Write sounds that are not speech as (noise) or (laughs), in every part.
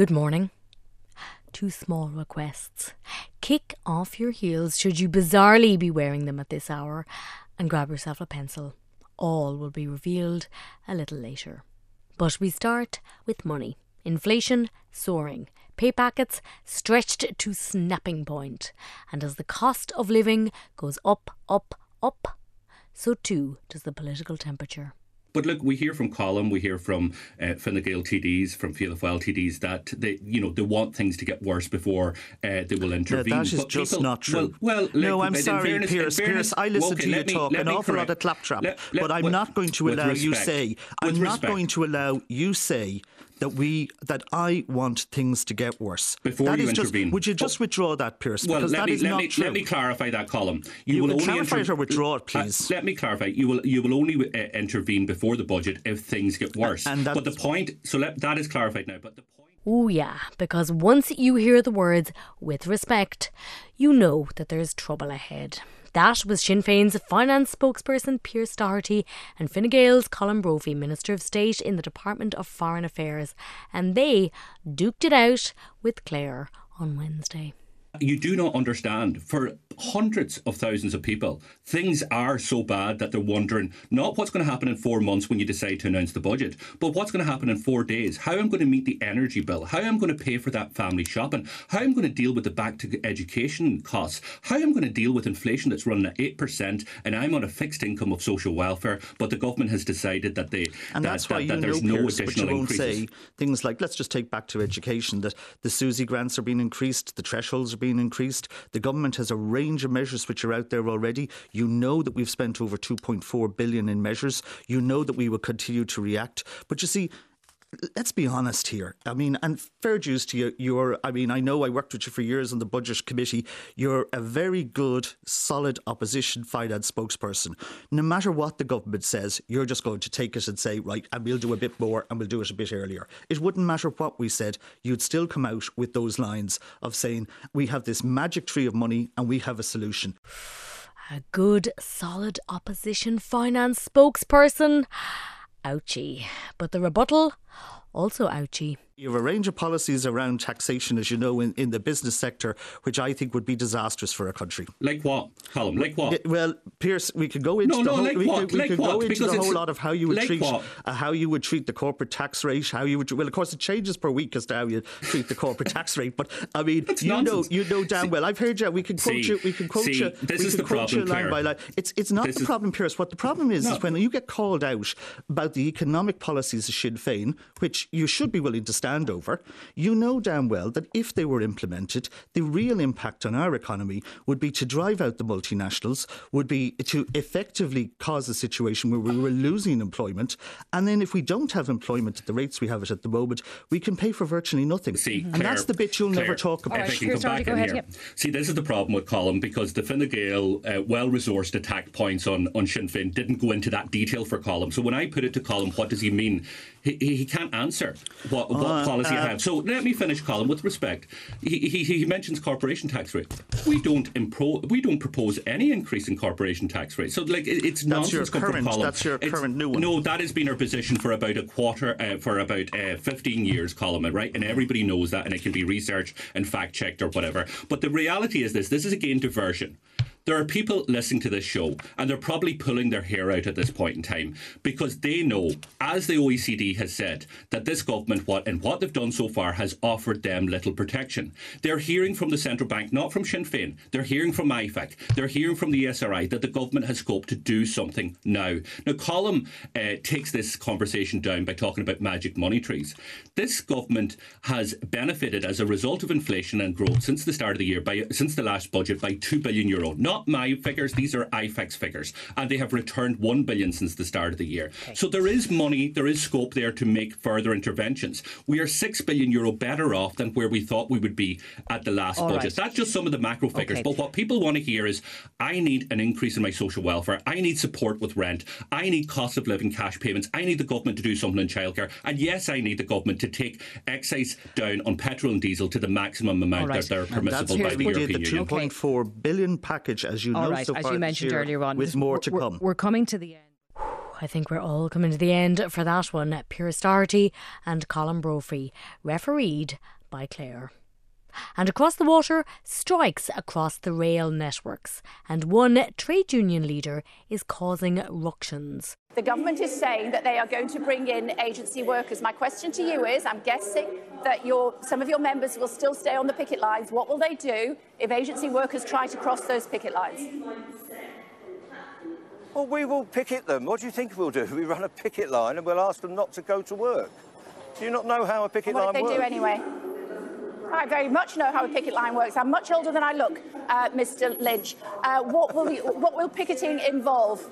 Good morning. Two small requests. Kick off your heels should you bizarrely be wearing them at this hour and grab yourself a pencil. All will be revealed a little later. But we start with money. Inflation soaring, pay packets stretched to snapping point, and as the cost of living goes up, up, up, so too does the political temperature. But look, we hear from Colm, we hear from uh, Fine Gael TDs, from Fianna Fáil TDs that they, you know, they want things to get worse before uh, they will intervene. No, that is but just people, not true. Well, well no, I'm sorry, fairness, Pearse. Fairness, Pearse, I listen okay, to you me, talk an awful lot of claptrap, let, let, but I'm with, not going to allow respect, you say. I'm not going to allow you say that we that I want things to get worse. Before that you is intervene. Just, would you just withdraw that, Pearse? Well, because let that me, is let not me, true. Let me clarify that Colm. You, will will only clarify inter- it or withdraw it, uh, please. let me clarify. You will you will only uh, intervene before the budget if things get worse. And but the point, so let, that is clarified now. But the point. Oh, yeah, because once you hear the words with respect, you know that there's trouble ahead. That was Sinn Féin's finance spokesperson Pearse Doherty and Fine Gael's Colm Brophy, Minister of State in the Department of Foreign Affairs, and they duked it out with Clare on Wednesday. You do not understand. For hundreds of thousands of people, things are so bad that they're wondering not what's going to happen in four months when you decide to announce the budget, but what's going to happen in four days. How I'm going to meet the energy bill, how I'm going to pay for that family shopping, how I'm going to deal with the back to education costs, how I'm going to deal with inflation that's running at 8%, and I'm on a fixed income of social welfare, but the government has decided that they and that, that's that, why that you there's know, no Pearse, but additional you won't increases. say things like, let's just take back to education, that the SUSI grants are being increased, the thresholds are being increased, the government has a range of measures which are out there already. You know that we've spent over 2.4 billion in measures. You know that we will continue to react. But you see, let's be honest here. I mean, and fair dues to you. You're, I mean, I know I worked with you for years on the budget committee. You're a very good, solid opposition finance spokesperson. No matter what the government says, you're just going to take it and say, right, and we'll do a bit more and we'll do it a bit earlier. It wouldn't matter what we said. You'd still come out with those lines of saying, we have this magic tree of money and we have a solution. A good, solid opposition finance spokesperson. Ouchie. But the rebuttal? Also ouchie. You have a range of policies around taxation, as you know, in, in the business sector, which I think would be disastrous for a country. Like what, Colm? Like what? Yeah, well, Pearse, we could go into No, the no, whole, like we what? could, we Like could what? go into Because the whole lot of how you would like treat uh, how you would treat the corporate tax rate, how you would well, of course, it changes per week as to how you treat the corporate tax (laughs) rate. But I mean, That's you nonsense. know, you know damn well. I've heard you. We can quote See, you. We can quote see, you. this we is can the quote you problem, line by line. It's it's not This the problem, Pierce. What the problem is No. is when you get called out about the economic policies of Sinn Féin, which you should be willing to stand over. You know damn well that if they were implemented, the real impact on our economy would be to drive out the multinationals, would be to effectively cause a situation where we were losing employment. And then if we don't have employment at the rates we have it at the moment, we can pay for virtually nothing. See, and Claire, that's the bit you'll Claire, never talk about. If I right, can come back in ahead, here. yeah. See, this is the problem with Colm because the Fine Gael uh, well-resourced attack points on, on Sinn Féin didn't go into that detail for Colm. So when I put it to Colm, what does he mean? He, he, can't answer what, what Uh, policy I uh, have. So let me finish, Colm, with respect. He, he, he mentions corporation tax rate. We don't impro- we don't propose any increase in corporation tax rate. So like it, it's nonsense come from current- Colm. that's your It's- current new one. No, that has been our position for about a quarter, uh, for about uh, 15 years, Colm, right? And everybody knows that, and it can be researched and fact checked or whatever. But the reality is this this is again diversion. There are people listening to this show, and they're probably pulling their hair out at this point in time because they know, as the OECD has said, that this government, what and what they've done so far, has offered them little protection. They're hearing from the central bank, not from Sinn Féin. They're hearing from IFAC. They're hearing from the ESRI that the government has scope to do something now. Now, Colm uh, takes this conversation down by talking about magic money trees. This government has benefited as a result of inflation and growth since the start of the year, by since the last budget, by two billion euro. Not my figures; these are IFAC's figures, and they have returned one billion since the start of the year. So there is money, there is scope there to make further interventions. We are six billion euro better off than where we thought we would be at the last All budget. right. That's just some of the macro figures. Okay. But what people want to hear is, I need an increase in my social welfare. I need support with rent. I need cost of living cash payments. I need the government to do something in childcare. And yes, I need the government to take excise down on petrol and diesel to the maximum amount right. that they're permissible That's by the we did European the Union. Okay. 2.4 billion package, as you All know, right, so as far you mentioned year, earlier on, with more to we're, come. We're coming to the end. I think we're all coming to the end for that one. Pearse Doherty and Colm Brophy, refereed by Clare. And across the water, strikes across the rail networks, and one trade union leader is causing ructions. The government is saying that they are going to bring in agency workers. My question to you is I'm guessing that your, some of your members will still stay on the picket lines. What will they do if agency workers try to cross those picket lines? Well, we will picket them. What do you think we'll do? (laughs) We run a picket line and we'll ask them not to go to work. Do you not know how a picket what line works? What do they do anyway? I very much know how a picket line works. I'm much older than I look, uh, Mr. Lynch. Uh, what, will what will picketing involve?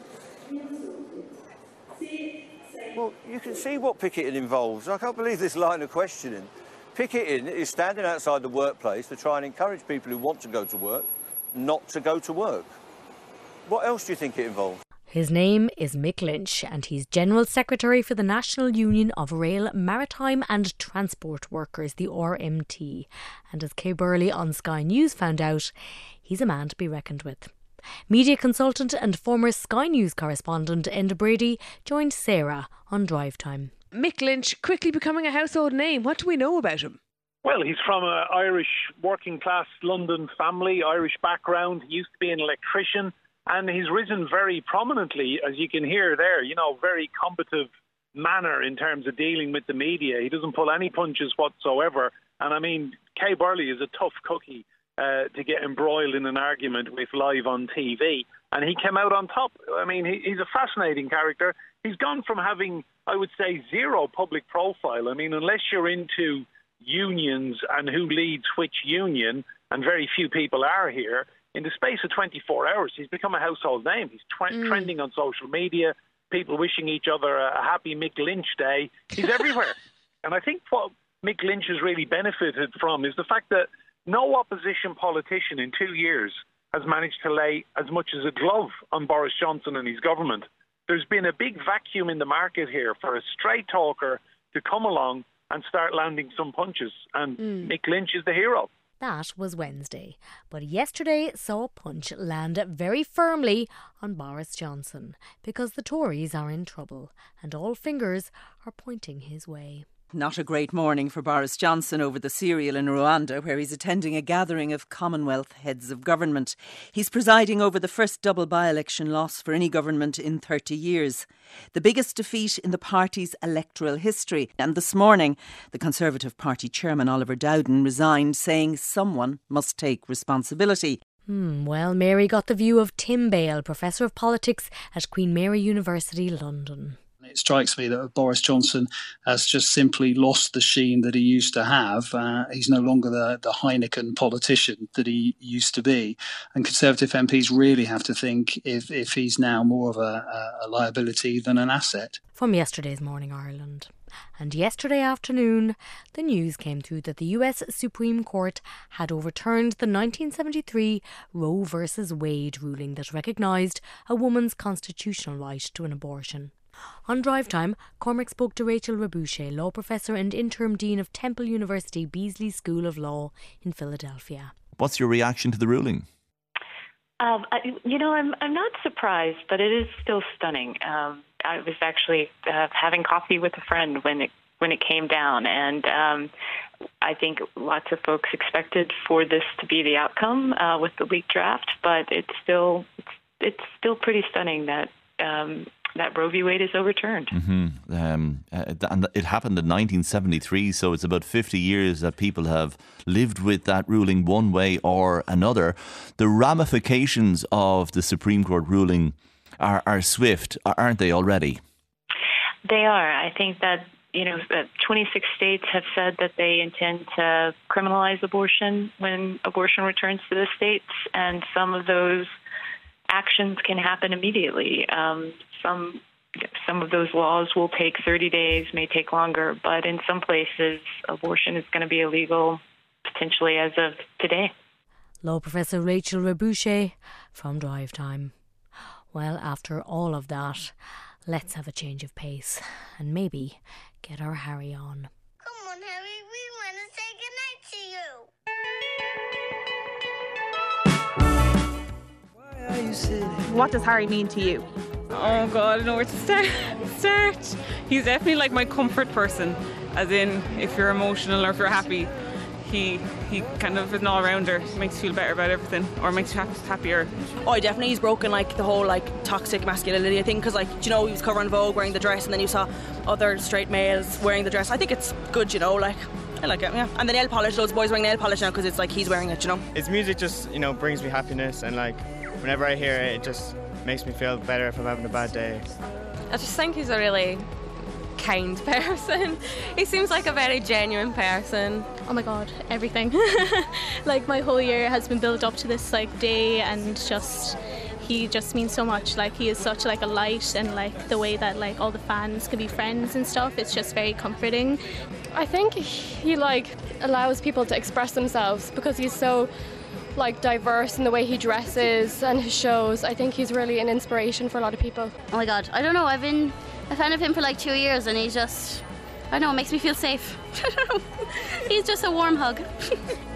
Well, you can see what picketing involves. I can't believe this line of questioning. Picketing is standing outside the workplace to try and encourage people who want to go to work not to go to work. What else do you think it involves? His name is Mick Lynch, and he's General Secretary for the National Union of Rail, Maritime and Transport Workers, the RMT. And as Kay Burley on Sky News found out, he's a man to be reckoned with. Media consultant and former Sky News correspondent Enda Brady joined Sarah on Drive Time. Mick Lynch quickly becoming a household name. What do we know about him? Well, he's from an Irish working class London family, Irish background. He used to be an electrician and he's risen very prominently, as you can hear there, you know, very combative manner in terms of dealing with the media. He doesn't pull any punches whatsoever. And I mean, Kay Burley is a tough cookie uh, to get embroiled in an argument with live on TV. And he came out on top. I mean, he, he's a fascinating character. He's gone from having, I would say, zero public profile. I mean, unless you're into unions and who leads which union, and very few people are here, in the space of 24 hours, he's become a household name. He's mm. trending on social media, people wishing each other a, a happy Mick Lynch day. He's everywhere. (laughs) and I think what Mick Lynch has really benefited from is the fact that no opposition politician in two years has managed to lay as much as a glove on Boris Johnson and his government. There's been a big vacuum in the market here for a straight talker to come along and start landing some punches. And mm. Mick Lynch is the hero. That was Wednesday. But yesterday saw punch land very firmly on Boris Johnson because the Tories are in trouble and all fingers are pointing his way. Not a great morning for Boris Johnson over the cereal in Rwanda, where he's attending a gathering of Commonwealth heads of government. He's presiding over the first double by election loss for any government in 30 years, the biggest defeat in the party's electoral history. And this morning, the Conservative Party chairman, Oliver Dowden, resigned, saying someone must take responsibility. Hmm, well, Mary got the view of Tim Bale, Professor of Politics at Queen Mary University, London. It strikes me that Boris Johnson has just simply lost the sheen that he used to have. Uh, he's no longer the, the Heineken politician that he used to be. And Conservative MPs really have to think if, if he's now more of a, a liability than an asset. From yesterday's Morning Ireland. And yesterday afternoon, the news came through that the US Supreme Court had overturned the 1973 Roe v. Wade ruling that recognised a woman's constitutional right to an abortion. On drive time, Cormac spoke to Rachel Rebouché, law professor and interim dean of Temple University Beasley School of Law in Philadelphia. What's your reaction to the ruling? Um, I, you know, I'm I'm not surprised, but it is still stunning. Um, I was actually uh, having coffee with a friend when it when it came down, and um, I think lots of folks expected for this to be the outcome uh, with the leaked draft, but it's still it's, it's still pretty stunning that um, that Roe v. Wade is overturned. Mm-hmm. Um, uh, and it happened in 1973, so it's about 50 years that people have lived with that ruling one way or another. The ramifications of the Supreme Court ruling are, are swift, aren't they already? They are. I think that you know, uh, 26 states have said that they intend to criminalize abortion when abortion returns to the states, and some of those actions can happen immediately. Um, some some of those laws will take 30 days, may take longer, but in some places, abortion is going to be illegal potentially as of today. Law Professor Rachel Rebouché from Drive Time. Well, after all of that, let's have a change of pace and maybe get our Harry on. What does Harry mean to you? Oh God, I don't know where to start. start. He's definitely like my comfort person, as in if you're emotional or if you're happy, he he kind of is an all rounder. Makes you feel better about everything, or makes you happier. Oh, definitely, he's broken like the whole like toxic masculinity. thing. because like do you know he was covering Vogue wearing the dress, and then you saw other straight males wearing the dress. I think it's good, you know, like. I like it, yeah. And the nail polish, loads of boys wearing nail polish now because it's like he's wearing it, you know. His music just, you know, brings me happiness, and like whenever I hear it, it just makes me feel better if I'm having a bad day. I just think he's a really kind (laughs) person. he seems like a very genuine person. Oh my god, everything. (laughs) like my whole year has been built up to this like day and just he just means so much. Like he is such like a light and like the way that like all the fans can be friends and stuff. It's just very comforting. I think he like allows people to express themselves because he's so like diverse in the way he dresses and his shows. I think he's really an inspiration for a lot of people. Oh my god, I don't know. I've been a fan of him for like two years, and he's just I don't know, it makes me feel safe. (laughs) he's just a warm hug. (laughs)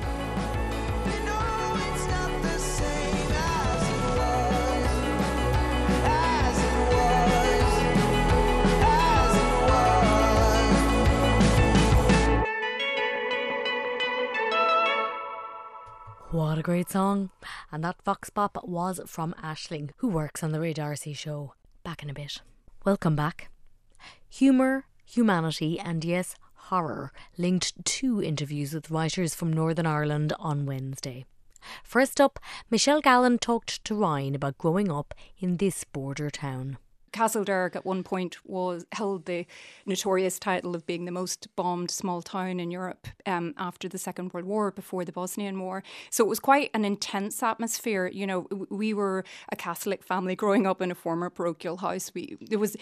What a great song. And that Vox Pop was from Ashling, who works on the Ray D'Arcy show. Back in a bit. Welcome back. Humour, humanity, and yes, horror linked two interviews with writers from Northern Ireland on Wednesday. First up, Michelle Gallen talked to Ryan about growing up in this border town. Castlederg at one point was held the notorious title of being the most bombed small town in Europe um, after the Second World War, before the Bosnian War. So it was quite an intense atmosphere. You know, we were a Catholic family growing up in a former parochial house. We there was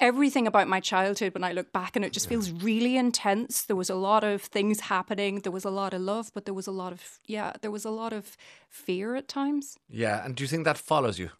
everything about my childhood when I look back and it just feels really intense. There was a lot of things happening. There was a lot of love, but there was a lot of yeah, there was a lot of fear at times. Yeah, and do you think that follows you?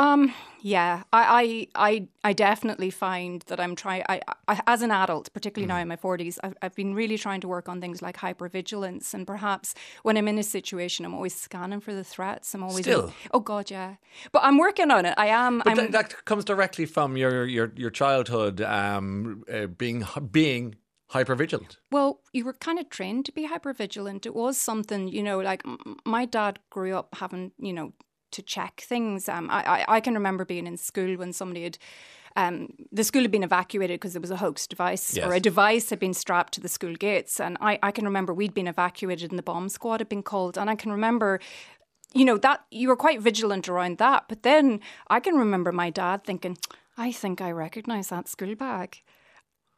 Um, yeah, I, I, I, I definitely find that I'm trying. I, I, as an adult, particularly now in my forties, I've, I've been really trying to work on things like hypervigilance, and perhaps when I'm in a situation, I'm always scanning for the threats. I'm always Still? oh god, yeah. But I'm working on it. I am. But th- that comes directly from your your your childhood, um, uh, being being hypervigilant. Well, you were kind of trained to be hypervigilant. It was something, you know, like m- my dad grew up having, you know, to check things. Um, I, I, I can remember being in school when somebody had. Um, the school had been evacuated because there was a hoax device, Yes. or a device had been strapped to the school gates. And I, I can remember we'd been evacuated and the bomb squad had been called. And I can remember, you know, that you were quite vigilant around that. But then I can remember my dad thinking, I think I recognise that school bag.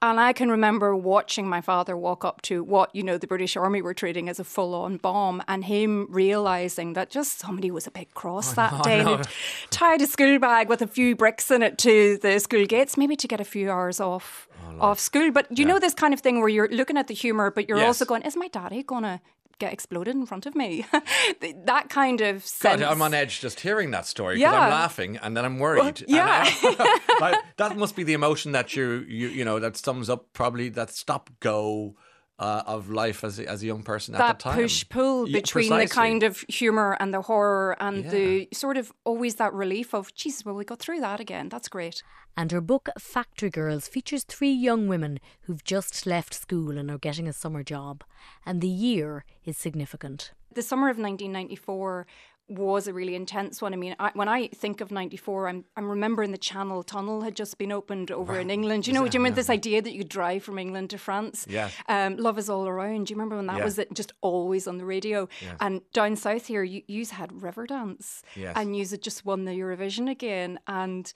And I can remember watching my father walk up to what, you know, the British Army were treating as a full on bomb and him realising that just somebody was a bit cross Oh, that no, day and no. had tied a school bag with a few bricks in it to the school gates, maybe to get a few hours off off school. But you know this kind of thing where you're looking at the humour, but you're Yes. also going, is my daddy going to get exploded in front of me? (laughs) that kind of sense. God, I'm on edge just hearing that story because Yeah. I'm laughing and then I'm worried. yeah. I- (laughs) that must be the emotion that you you you know that sums up probably that stop go uh, of life as a, as a young person at that the time. push pull between precisely. the kind of humor and the horror and the sort of always that relief of Jesus, well, we got through that again? That's great. And her book Factory Girls features three young women who've just left school and are getting a summer job. And the year is significant. The summer of 1994 was a really intense one. I mean, I, when I think of 94, I'm, I'm remembering the Channel Tunnel had just been opened over in England. Do you know, do you remember this idea that you could drive from England to France? Yeah. Um, Love is all around. Do you remember when that Yeah. was it, just always on the radio? Yes. And down south here, you yous had Riverdance. Yes. And you had just won the Eurovision again. And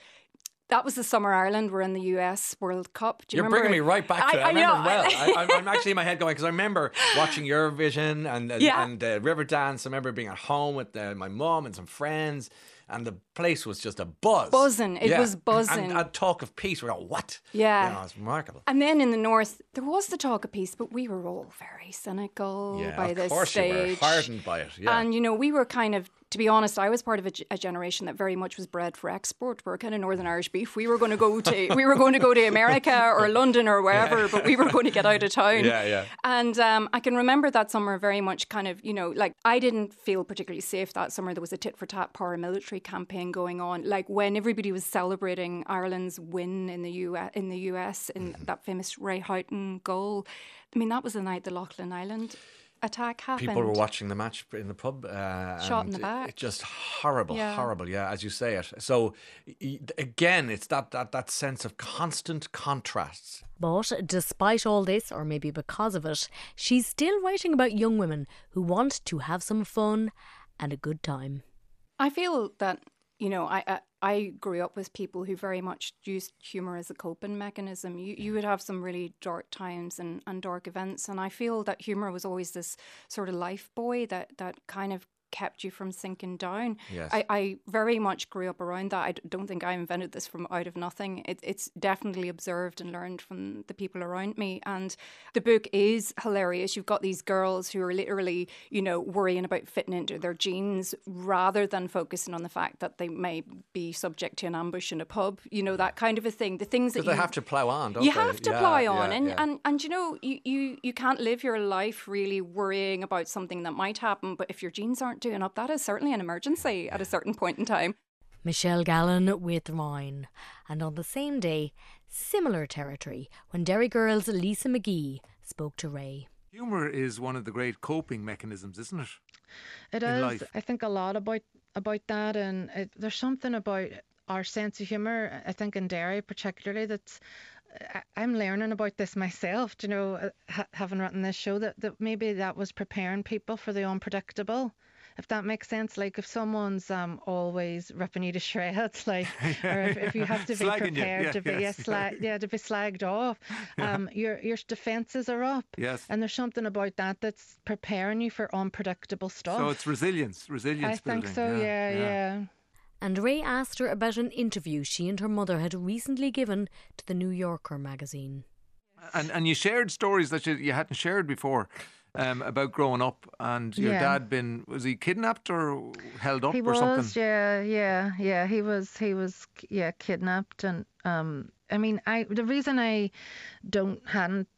that was the summer Ireland were in the US World Cup. Do you You're bringing me right back to it. I, I remember well. I, I'm- I'm actually in my head going because I remember (laughs) watching Eurovision and and, Yeah. and uh, Riverdance. I remember being at home with uh, my mum and some friends, and the place was just a buzz. Buzzing. It was And- buzzing. And, a talk of peace. We're all what? Yeah. You know, it's remarkable. And then in the north, there was the talk of peace, but we were all very cynical Yeah, by of this course you were stage. hardened by it. Yeah. And you know, we were kind of to be honest, I was part of a, a, generation that very much was bred for export. We're kind of Northern Irish beef. We were going to go to we were going to go to America or London or wherever, yeah. but we were going to get out of town. Yeah, yeah. And um, I can remember that summer very much kind of you know like I didn't feel particularly safe that summer. There was a tit for tat paramilitary campaign going on. Like when everybody was celebrating Ireland's win in the US in the US in mm-hmm. that famous Ray Houghton goal. I mean that was the night the Loughinisland attack happened. People were watching the match in the pub. Uh, Shot in the back. It, just horrible, yeah. horrible. Yeah, as you say it. So again, it's that, that that sense of constant contrasts. But despite all this, or maybe because of it, she's still writing about young women who want to have some fun and a good time. I feel that you know, I, I, I grew up with people who very much used humor as a coping mechanism. You you would have some really dark times and, and dark events, and I feel that humor was always this sort of life buoy that that kind of kept you from sinking down. Yes. I, I very much grew up around that. I don't think I invented this from out of nothing. It, it's definitely observed and learned from the people around me. And the book is hilarious. You've got these girls who are literally, you know, worrying about fitting into their jeans rather than focusing on the fact that they may be subject to an ambush in a pub, you know, that kind of a thing. The things that they you, have to plough on, don't you they? have to yeah, plough yeah, on. and, yeah. and, and, you know, you, you, you can't live your life really worrying about something that might happen. But if your jeans aren't doing up, that is certainly an emergency at a certain point in time. Michelle Gallen with Ryan. And on the same day, similar territory when Derry Girls Lisa McGee spoke to Ray. Humour is one of the great coping mechanisms, isn't it? It in is. Life? I think a lot about about that, and it, there's something about our sense of humour. I think in Derry, particularly, that's I'm learning about this myself. You know, uh, having written this show, that, that maybe that was preparing people for the unpredictable if that makes sense. Like if someone's um, always ripping you to shreds, (laughs) like, or if, if you have to be prepared yeah, to be yes. slag, yeah, to be slagged off, (laughs) um, your your defences are up. Yes. And there's something about that that's preparing you for unpredictable stuff. So it's resilience, resilience. I think building. so. Yeah, yeah. yeah. And Ray asked her about an interview she and her mother had recently given to the New Yorker magazine. And and you shared stories that you, you hadn't shared before um, about growing up and your Yeah. dad been was he kidnapped or held up he or was, something? yeah, yeah, yeah. He was, he was, yeah, kidnapped, and um, I mean, I the reason I don't hadn't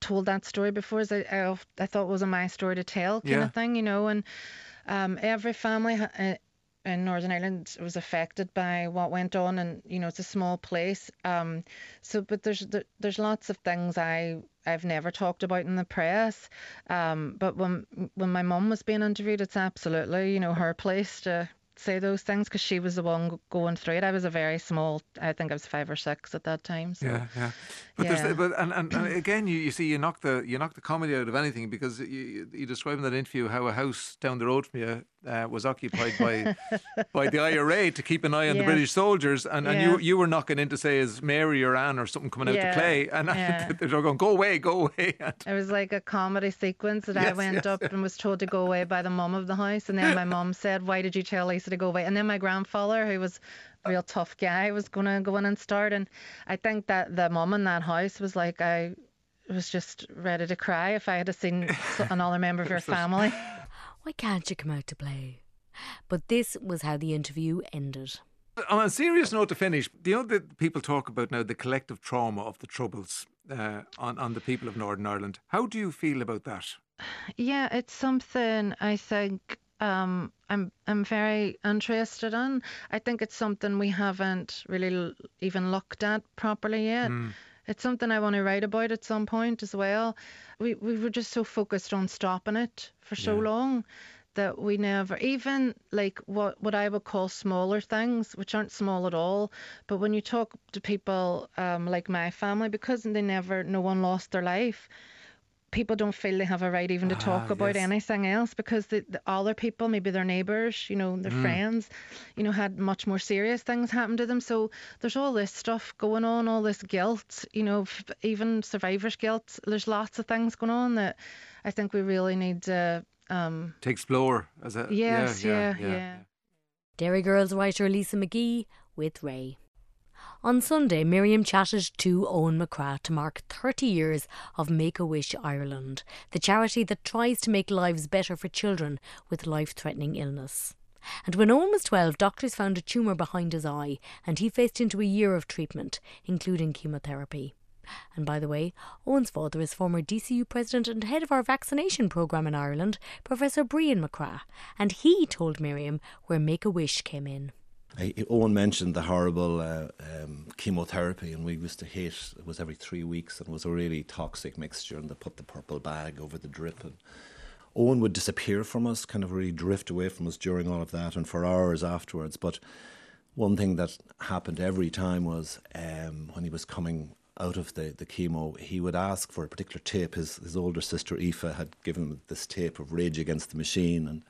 told that story before is I, I, I thought it wasn't my story to tell, kind Yeah. of thing, you know, and um, every family. uh, in Northern Ireland was affected by what went on, and you know it's a small place. Um, so, but there's there, there's lots of things I I've never talked about in the press. Um, but when when my mum was being interviewed, it's absolutely you know her place to say those things because she was the one going through it. I was a very small. I think I was five or six at that time. So. Yeah, yeah. But Yeah. there's but and, and, and (clears throat) again you, you see you knock the you knock the comedy out of anything because you you, you describe in that interview how a house down the road from you uh, was occupied by (laughs) by the IRA to keep an eye on the British soldiers and, and you you were knocking in to say is Mary or Anne or something coming out Yeah, to play and yeah. (laughs) they're going go away go away (laughs) and It was like a comedy sequence that I went yes, up and was told to go away by the mum of the house. And then my mum said, Why did you tell Lisa to go away? And then my grandfather, who was a real tough guy, was going to go in and start. And I think that the mum in that house was like, I was just ready to cry if I had seen another member of your family. Why can't you come out to play? But this was how the interview ended. On a serious note to finish, do you know that people talk about now the collective trauma of the Troubles uh, on, on the people of Northern Ireland? How do you feel about that? Yeah, it's something I think um, I'm I'm very interested in. I think it's something we haven't really l- even looked at properly yet. Mm. It's something I want to write about at some point as well. We we were just so focused on stopping it for so Yeah. long that we never even like what what I would call smaller things, which aren't small at all. But when you talk to people um, like my family, because they never no one lost their life, people don't feel they have a right even to talk Ah, about yes. anything else because the, the other people, maybe their neighbours, you know, their Mm. friends, you know, had much more serious things happen to them. So there's all this stuff going on, all this guilt, you know, f- even survivor's guilt. There's lots of things going on that I think we really need to. Um, To explore as a yes, yeah, yeah, yeah. Derry Girls writer Lisa McGee with Ray. On Sunday, Miriam chatted to Owen MacCraith to mark 30 years of Make a Wish Ireland, the charity that tries to make lives better for children with life threatening illness. And when Owen was 12, doctors found a tumour behind his eye, and he faced into a year of treatment, including chemotherapy. And by the way, Owen's father is former DCU president and head of our vaccination programme in Ireland, Professor Brian MacCraith, and he told Miriam where Make a Wish came in. I, Owen mentioned the horrible uh, um, chemotherapy, and we used to hit it was every three weeks, and it was a really toxic mixture. And they put the purple bag over the drip, and Owen would disappear from us, kind of really drift away from us during all of that, and for hours afterwards. But one thing that happened every time was um, when he was coming out of the, the chemo, he would ask for a particular tape. His, his older sister Aoife had given him this tape of Rage Against the Machine, and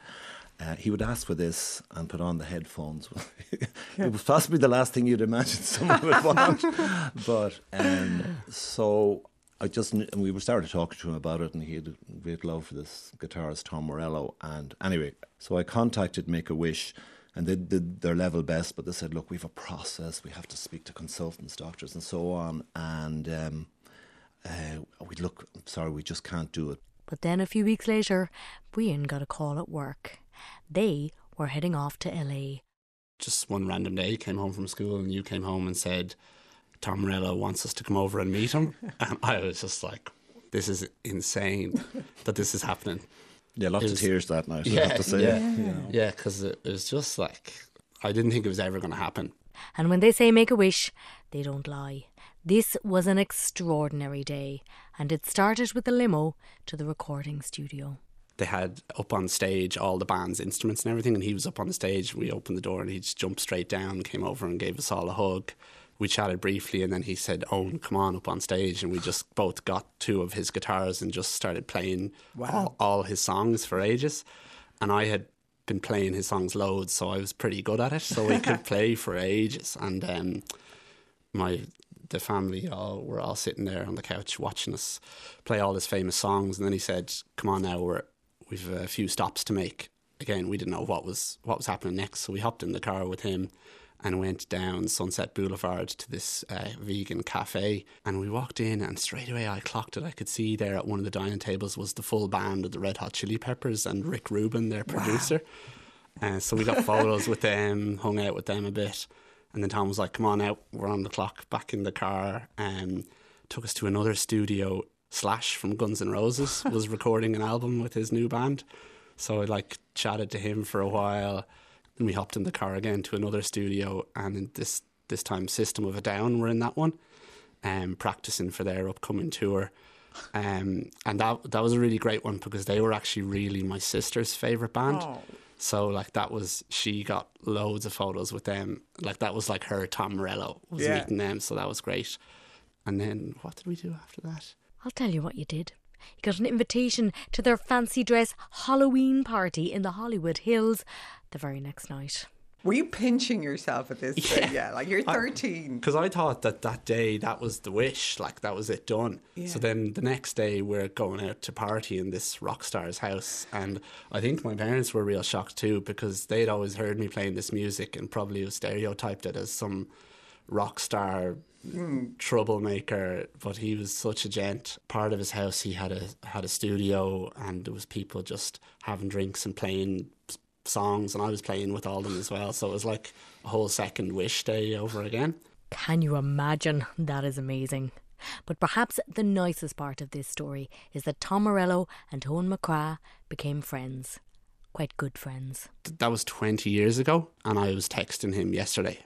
uh, he would ask for this and put on the headphones. (laughs) it was possibly the last thing you'd imagine someone would want. (laughs) but um, so I just and we were started talking to him about it, and he had a great love for this guitarist Tom Morello. And anyway, so I contacted Make a Wish and they did their level best, but they said, look, we have a process, we have to speak to consultants, doctors, and so on. And um, uh, we look, sorry, we just can't do it. But then a few weeks later, Brian got a call at work. They were heading off to LA. Just one random day, came home from school, and you came home and said, Tom Morello wants us to come over and meet him. (laughs) and I was just like, this is insane (laughs) that this is happening. Yeah, lots It of tears that night, I Yeah, have to say. Yeah, Yeah. yeah, because it was just like I didn't think it was ever going to happen. And when they say make a wish, they don't lie. This was an extraordinary day, and it started with a limo to the recording studio. They had up on stage all the band's instruments and everything, and he was up on the stage. We opened the door, and he just jumped straight down, came over, and gave us all a hug. We chatted briefly, and then he said, "Owen, come on up on stage." And we just both got two of his guitars and just started playing all, all his songs for ages. And I had been playing his songs loads, so I was pretty good at it. So we could (laughs) play for ages. And um, my the family all were all sitting there on the couch watching us play all his famous songs. And then he said, "Come on now, we're we've a few stops to make." Again, we didn't know what was what was happening next, so we hopped in the car with him and went down Sunset Boulevard to this uh, vegan cafe. And we walked in, and straight away I clocked it. I could see there at one of the dining tables was the full band of the Red Hot Chili Peppers and Rick Rubin, their producer. Uh, so we got photos with them, hung out with them a bit. And then Tom was like, come on out, we're on the clock, back in the car. Um, took us to another studio. Slash from Guns N' Roses (laughs) was recording an album with his new band. So I like chatted to him for a while. Then we hopped in the car again to another studio, and in this this time, System of a Down were in that one, um, practicing for their upcoming tour. Um, and that that was a really great one because they were actually really my sister's favorite band. Oh. So like that was she got loads of photos with them. Like that was like her Tom Morello was Yeah. meeting them, so that was great. And then what did we do after that? I'll tell you what you did. You got an invitation to their fancy dress Halloween party in the Hollywood Hills the very next night. Were you pinching yourself at this? Yeah, yeah like you're 13. Because I thought that that day that was the wish, like that was it done. Yeah. So then the next day we're going out to party in this rock star's house, and I think my parents were real shocked too because they'd always heard me playing this music and probably stereotyped it as some rock star. Troublemaker. But he was such a gent. Part of his house he had a had a studio, and there was people just having drinks and playing songs, and I was playing with all them as well. So it was like a whole second wish day over again. Can you imagine? That is amazing. But perhaps the nicest part of this story is that Tom Morello and Owen MacCraith became friends. Quite good friends. That was 20 years ago, and I was texting him yesterday.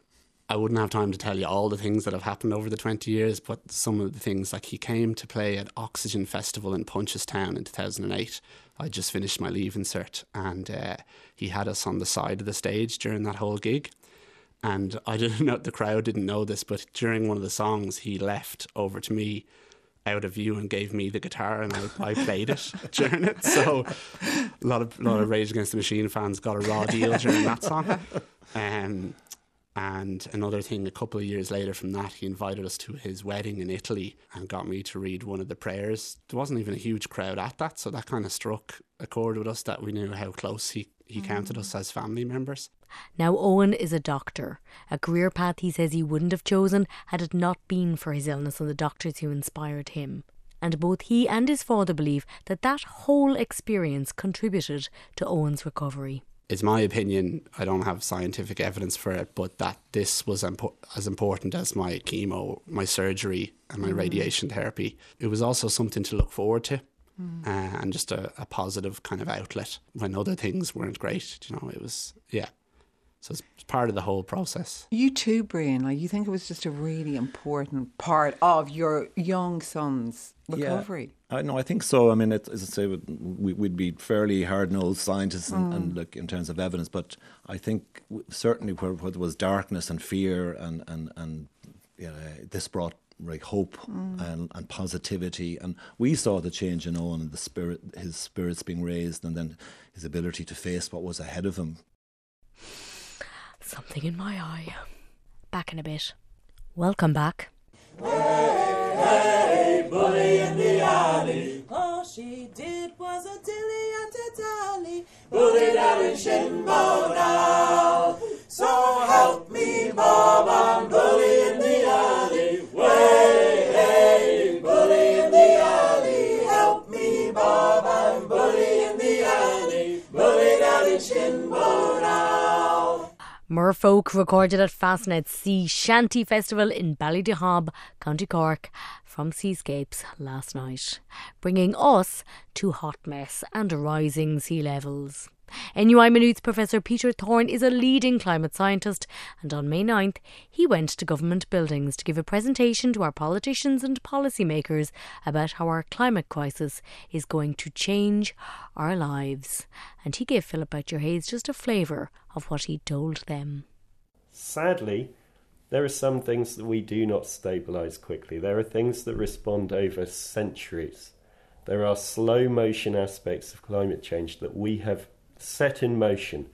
I wouldn't have time to tell you all the things that have happened over the 20 years, but some of the things like he came to play at Oxygen Festival in Punchestown in 2008. I just finished my Leaving Cert, and uh, he had us on the side of the stage during that whole gig. And I (laughs) didn't know, the crowd didn't know this, but during one of the songs, he left over to me out of view and gave me the guitar and I, I played it (laughs) during it. So a lot of a lot of Rage Against the Machine fans got a raw deal during that song. (laughs) Um, and another thing, a couple of years later from that, he invited us to his wedding in Italy and got me to read one of the prayers. There wasn't even a huge crowd at that, so that kind of struck a chord with us that we knew how close he, he counted us mm. as family members. Now, Owen is a doctor, a career path he says he wouldn't have chosen had it not been for his illness and the doctors who inspired him. And both he and his father believe that that whole experience contributed to Owen's recovery. It's my opinion. I don't have scientific evidence for it, but that this was impo- as important as my chemo, my surgery, and my Mm. radiation therapy. It was also something to look forward to. Uh, and just a, a positive kind of outlet when other things weren't great. You know, it was yeah. So it's part of the whole process. You too, Brian. Like you think it was just a really important part of your young son's recovery. Yeah. I no, I think so. I mean, it, as I say, we, would be fairly hard-nosed scientists and, Mm. and look in terms of evidence, but I think certainly where, where there was darkness and fear and and and you know, this brought like hope Mm. and, and positivity, and we saw the change in Owen and the spirit, his spirits being raised, and then his ability to face what was ahead of him. Something in my eye. Back in a bit. Welcome back. Hey, bully in the alley. All she did was a dilly and a dally. Bully down in Shinbo now. So help me, Bob, I'm bully in the alley. Way, hey, bully in the alley. Help me, Bob, Merfolk recorded at Fastnet Sea Shanty Festival in Ballydehob, County Cork, from Seascapes last night, bringing us to hot mess and rising sea levels. NUI Maynooth's Professor Peter Thorne is a leading climate scientist, and on May 9th, he went to government buildings to give a presentation to our politicians and policymakers about how our climate crisis is going to change our lives. And he gave Philip Boucher Hayes just a flavour of what he told them. Sadly, there are some things that we do not stabilize quickly. There are things that respond over centuries. There are slow motion aspects of climate change that we have set in motion.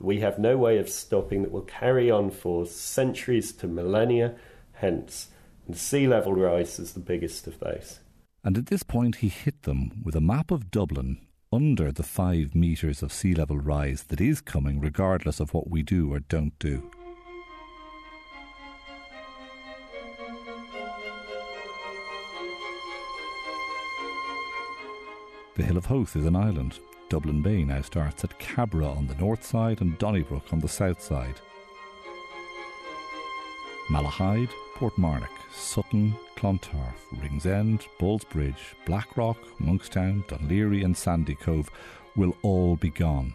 We have no way of stopping that will carry on for centuries to millennia hence. And sea level rise is the biggest of those. And at this point, he hit them with a map of Dublin under the five metres of sea level rise that is coming, regardless of what we do or don't do. The Hill of Howth is an island. Dublin Bay now starts at Cabra on the north side and Donnybrook on the south side. Malahide, Portmarnock, Sutton, Clontarf, Ringsend, Ballsbridge, Blackrock, Monkstown, Dún Laoghaire, and Sandy Cove will all be gone.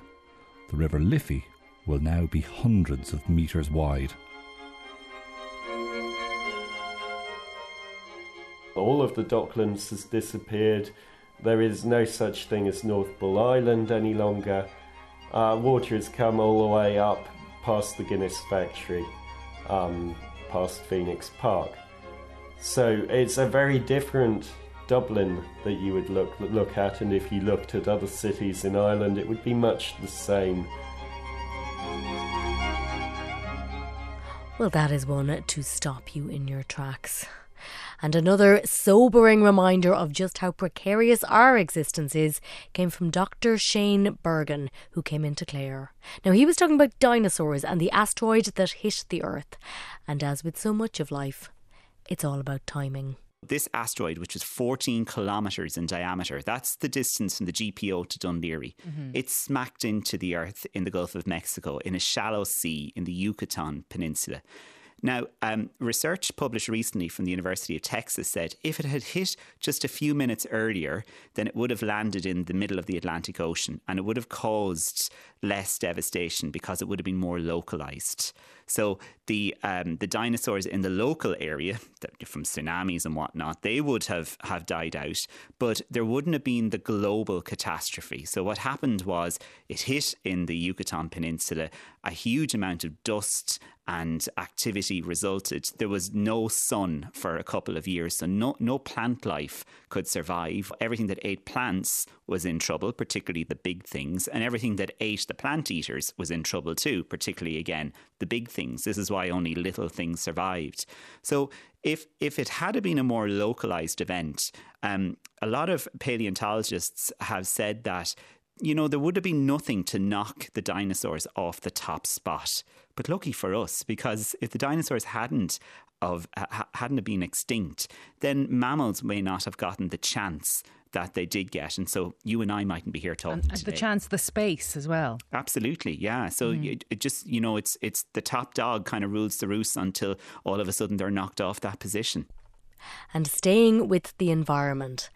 The River Liffey will now be hundreds of metres wide. All of the docklands has disappeared. There is no such thing as North Bull Island any longer. Uh, water has come all the way up past the Guinness factory, um, past Phoenix Park. So it's a very different Dublin that you would look look at, and if you looked at other cities in Ireland, it would be much the same. Well, that is one to stop you in your tracks. And another sobering reminder of just how precarious our existence is came from Dr. Shane Bergin, who came into Clare. Now, he was talking about dinosaurs and the asteroid that hit the Earth. And as with so much of life, it's all about timing. This asteroid, which is 14 kilometres in diameter, that's the distance from the GPO to Dún Laoghaire. Mhm. It smacked into the Earth in the Gulf of Mexico in a shallow sea in the Yucatan Peninsula. Now, um, research published recently from the University of Texas said if it had hit just a few minutes earlier, then it would have landed in the middle of the Atlantic Ocean and it would have caused less devastation because it would have been more localized. So the um, the dinosaurs in the local area, from tsunamis and whatnot, they would have, have died out, but there wouldn't have been the global catastrophe. So what happened was it hit in the Yucatan Peninsula, a huge amount of dust and activity resulted. There was no sun for a couple of years, so no, no plant life could survive. Everything that ate plants was in trouble, particularly the big things, and everything that ate the plant eaters was in trouble too, particularly again the big things. This is why only little things survived. So if if it had been a more localized event, um, a lot of paleontologists have said that you know, there would have been nothing to knock the dinosaurs off the top spot. But lucky for us, because if the dinosaurs hadn't of ha- hadn't have been extinct, then mammals may not have gotten the chance that they did get. And so you and I mightn't be here talking And today. the chance, the space as well. Absolutely, yeah. So Mm. it, it just you know, it's it's the top dog kind of rules the roost until all of a sudden they're knocked off that position. And staying with the environment.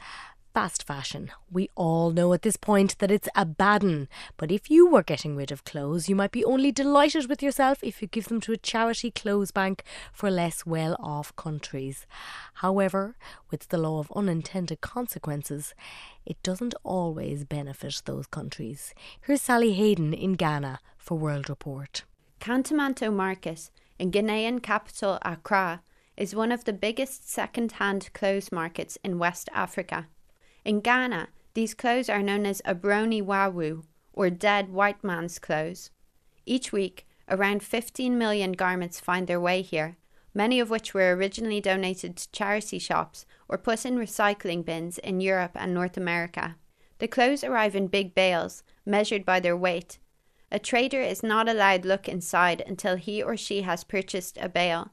Fast fashion. We all know at this point that it's a bad one. But if you were getting rid of clothes, you might be only delighted with yourself if you give them to a charity clothes bank for less well off countries. However, with the law of unintended consequences, it doesn't always benefit those countries. Here's Sally Hayden in Ghana for World Report. Kantamanto Market in Ghanaian capital Accra is one of the biggest second-hand clothes markets in West Africa. In Ghana, these clothes are known as obroni wawu, or dead white man's clothes. Each week, around 15 million garments find their way here, many of which were originally donated to charity shops or put in recycling bins in Europe and North America. The clothes arrive in big bales, measured by their weight. A trader is not allowed look inside until he or she has purchased a bale,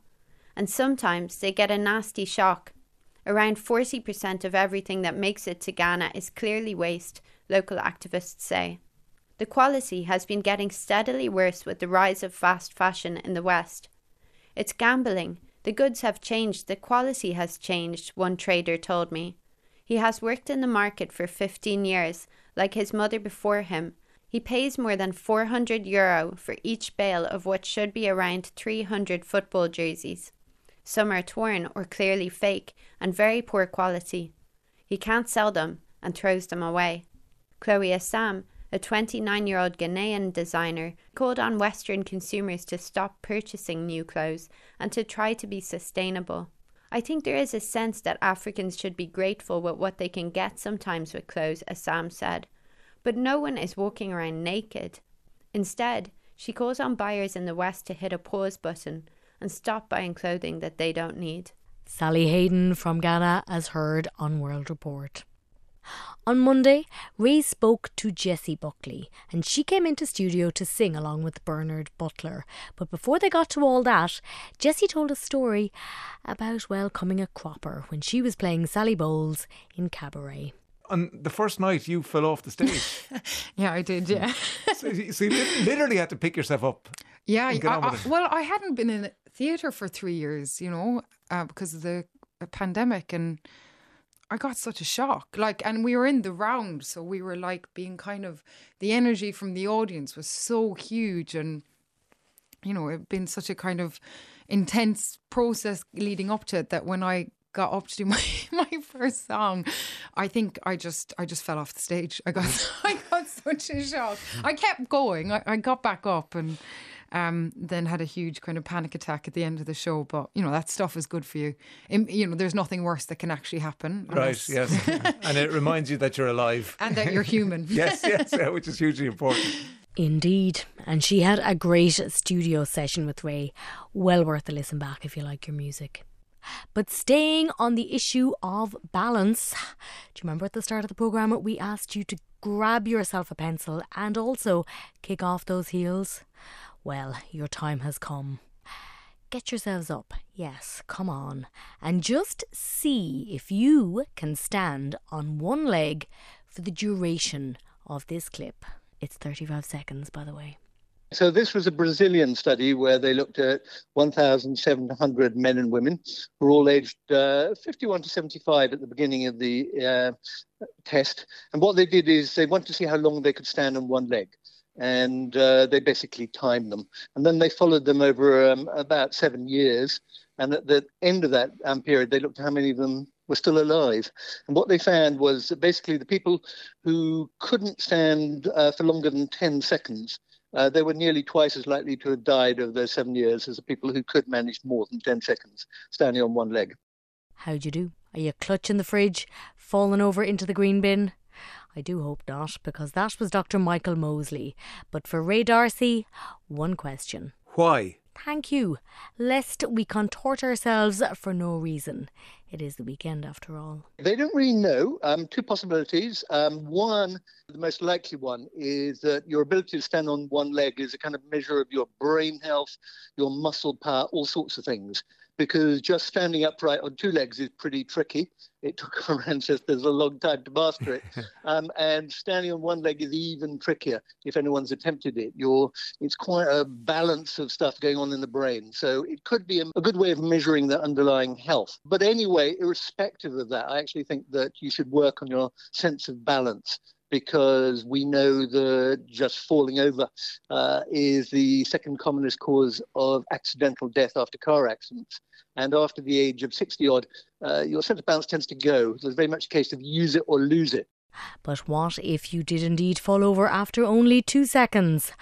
and sometimes they get a nasty shock. Around 40% of everything that makes it to Ghana is clearly waste, local activists say. The quality has been getting steadily worse with the rise of fast fashion in the West. It's gambling. The goods have changed, the quality has changed, one trader told me. He has worked in the market for 15 years, like his mother before him. He pays more than 400 euro for each bale of what should be around 300 football jerseys. Some are torn or clearly fake and very poor quality. He can't sell them and throws them away. Chloe Assam, a 29 year old Ghanaian designer, called on Western consumers to stop purchasing new clothes and to try to be sustainable. I think there is a sense that Africans should be grateful with what they can get sometimes with clothes, Assam said. But no one is walking around naked. Instead, she calls on buyers in the West to hit a pause button and stop buying clothing that they don't need. Sally Hayden from Ghana, as heard on World Report. On Monday, Ray spoke to Jessie Buckley, and she came into studio to sing along with Bernard Butler. But before they got to all that, Jessie told a story about welcoming a cropper when she was playing Sally Bowles in Cabaret. On the first night, you fell off the stage. (laughs) Yeah, I did, yeah. so, you- so you literally had to pick yourself up. Yeah, I, I- well, I hadn't been in theatre for three years, you know, uh, because of the uh, pandemic, and I got such a shock. Like, and we were in the round, so we were like being kind of the energy from the audience was so huge, and you know, it'd been such a kind of intense process leading up to it that when I got up to do (laughs) my, my first song, I think I just I just fell off the stage. I got (laughs) I got such a shock. I kept going. I, I got back up and um, then had a huge kind of panic attack at the end of the show. But you know that stuff is good for you. Im- you know, there's nothing worse that can actually happen. Right, yes. (laughs) and it reminds you that you're alive. And that you're human. (laughs) yes, yes, yeah, which is hugely important. Indeed, and she had a great studio session with Ray. Well worth a listen back if you like your music. But staying on the issue of balance, do you remember at the start of the programme we asked you to grab yourself a pencil and also kick off those heels? Well, your time has come. Get yourselves up, yes, come on, and just see if you can stand on one leg for the duration of this clip. It's 35 seconds, by the way. So this was a Brazilian study where they looked at 1,700 men and women who were all aged uh, 51 to 75 at the beginning of the uh, test. And what they did is they wanted to see how long they could stand on one leg. And uh, they basically timed them. And then they followed them over um, about seven years. And at the end of that um, period, they looked at how many of them were still alive. And what they found was that basically the people who couldn't stand uh, for longer than 10 seconds uh, they were nearly twice as likely to have died over those seven years as the people who could manage more than 10 seconds standing on one leg. How'd you do? Are you clutching the fridge, falling over into the green bin? I do hope not, because that was Dr. Michael Mosley. But for Ray D'Arcy, one question. Why? Thank you, lest we contort ourselves for no reason. It is the weekend after all. They don't really know. Um, two possibilities. Um, one, the most likely one, is that your ability to stand on one leg is a kind of measure of your brain health, your muscle power, all sorts of things. Because just standing upright on two legs is pretty tricky. It took (laughs) our ancestors a long time to master it. (laughs) um, and standing on one leg is even trickier if anyone's attempted it. You're, it's quite a balance of stuff going on in the brain. So it could be a, a good way of measuring the underlying health. But anyway, irrespective of that, I actually think that you should work on your sense of balance because we know that just falling over uh, is the second commonest cause of accidental death after car accidents. And after the age of 60 odd, uh, your sense of balance tends to go. It's very much a case of use it or lose it. But what if you did indeed fall over after only two seconds?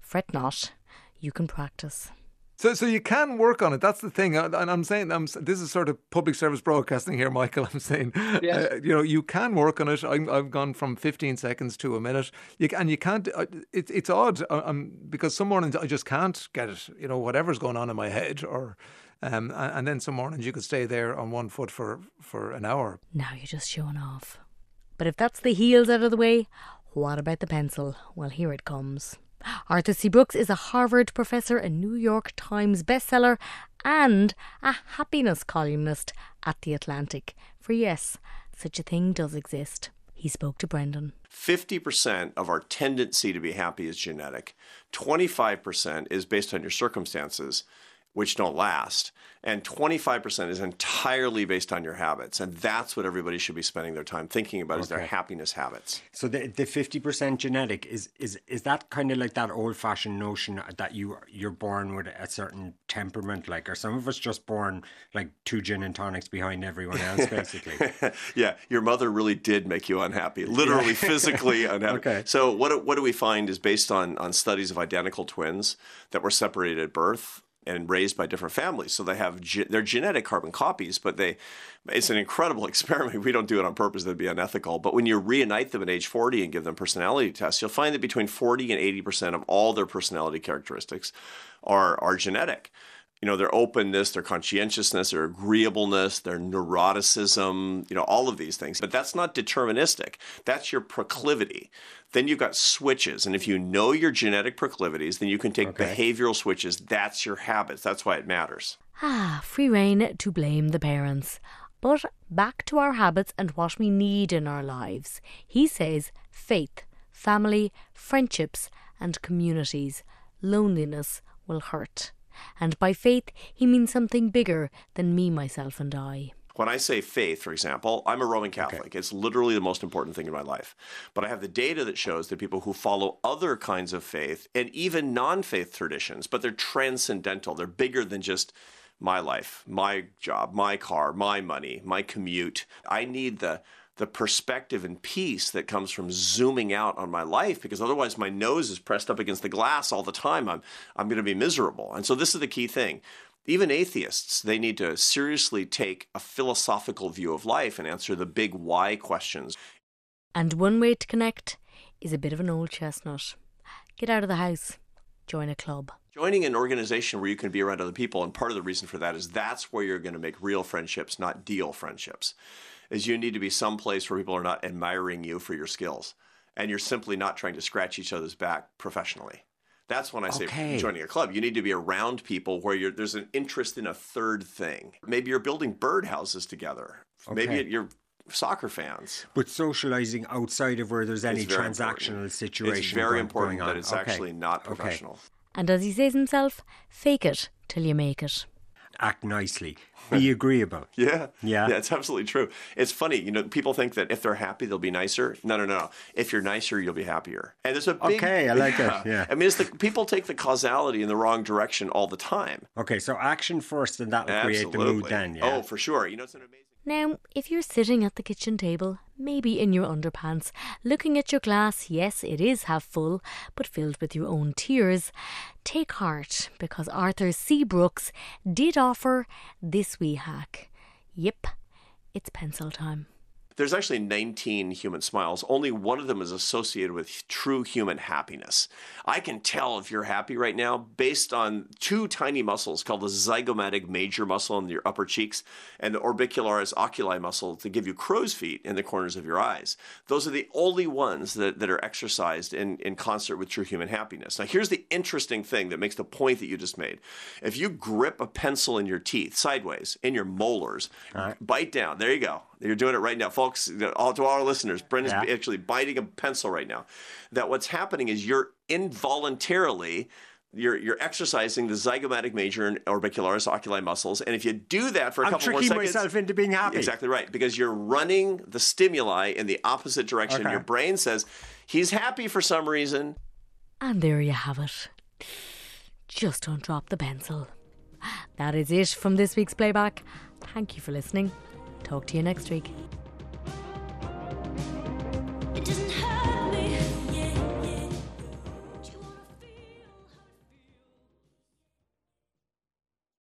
Fret not, you can practice. So, so you can work on it. That's the thing, and I'm saying I'm, this is sort of public service broadcasting here, (laughs) Michael. I'm saying, Yes. uh, you know, you can work on it. I'm, I've gone from 15 seconds to a minute, you, ca- and you can't. Uh, it, it's odd, uh, um, because some mornings I just can't get it. You know, whatever's going on in my head, or, um, and then some mornings you could stay there on one foot for for an hour. Now you're just showing off. But if that's the heels out of the way, what about the pencil? Well, here it comes. Arthur C. Brooks is a Harvard professor, a New York Times bestseller, and a happiness columnist at The Atlantic. For yes, such a thing does exist. He spoke to Brendan. 50% of our tendency to be happy is genetic. 25% is based on your circumstances, which don't last. And 25% is entirely based on your habits. And that's what everybody should be spending their time thinking about is their happiness habits. So the the fifty percent genetic is is is that kind of like that old fashioned notion that you you're born with a certain temperament, like are some of us just born like two gin and tonics behind everyone else, (laughs) basically? yeah, your mother really did make you unhappy, literally, Yeah. (laughs) physically unhappy. Okay. So what do- what do we find is based on on studies of identical twins that were separated at birth and raised by different families. So they have ge- they're genetic carbon copies, but they it's an incredible (laughs) experiment. We don't do it on purpose; that'd be unethical. But when you reunite them at age forty and give them personality tests, you'll find that between forty and eighty percent of all their personality characteristics are are genetic you know their openness their conscientiousness their agreeableness their neuroticism you know all of these things but that's not deterministic that's your proclivity then you've got switches and if you know your genetic proclivities then you can take Okay. behavioral switches that's your habits that's why it matters Ah, free reign to blame the parents. But back to our habits and what we need in our lives. He says faith, family, friendships, and communities. Loneliness will hurt. And by faith, he means something bigger than me, myself, and I. When I say faith, for example, I'm a Roman Catholic. It's literally the most important thing in my life. But I have the data that shows that people who follow other kinds of faith and even non faith traditions, but they're transcendental, they're bigger than just my life, my job, my car, my money, my commute. I need the the perspective and peace that comes from zooming out on my life because otherwise my nose is pressed up against the glass all the time. I'm I'm going to be miserable. And so this is the key thing. Even atheists, they need to seriously take a philosophical view of life and answer the big why questions. And one way to connect is a bit of an old chestnut. Get out of the house, join a club. Joining an organization where you can be around other people, and part of the reason for that is that's where you're going to make real friendships, not deal friendships. Is you need to be someplace where people are not admiring you for your skills, and you're simply not trying to scratch each other's back professionally. That's when I say Okay. joining a club. You need to be around people where you're, there's an interest in a third thing. Maybe you're building birdhouses together. Maybe you're soccer fans. But socializing outside of where there's any transactional important. situation. It's very go- important going that on. it's Okay. actually not Okay. professional. And as he says himself, fake it till you make it. Act nicely. (laughs) Be agreeable. Yeah. Yeah. Yeah, it's absolutely true. It's funny, you know, people think that if they're happy, they'll be nicer. No, no, no. If you're nicer, you'll be happier. And there's a big. Okay, I like that, (laughs) yeah. I mean, it's the, people take the causality in the wrong direction all the time. Okay, so action first, and that will create the mood then. Yeah. Oh, for sure. You know, it's an amazing. Now, if you're sitting at the kitchen table, maybe in your underpants, looking at your glass, yes, it is half full, but filled with your own tears, take heart because Arthur C. Brooks did offer this wee hack. Yep, it's pencil time. There's actually 19 human smiles. Only one of them is associated with true human happiness. I can tell if you're happy right now based on two tiny muscles called the zygomatic major muscle in your upper cheeks and the orbicularis oculi muscle to give you crow's feet in the corners of your eyes. Those are the only ones that, that are exercised in, in concert with true human happiness. Now, here's the interesting thing that makes the point that you just made. If you grip a pencil in your teeth sideways, in your molars, bite down, there you go. You're doing it right now, folks. All to all our listeners, Brendan's Yeah. actually biting a pencil right now. That what's happening is you're involuntarily you're you're exercising the zygomatic major and orbicularis oculi muscles, and if you do that for a I'm couple more seconds, I'm tricking seconds, myself into being happy. Exactly right, because you're running the stimuli in the opposite direction. Okay. Your brain says he's happy for some reason. And there you have it. Just don't drop the pencil. That is it from this week's playback. Thank you for listening. Talk to you next week.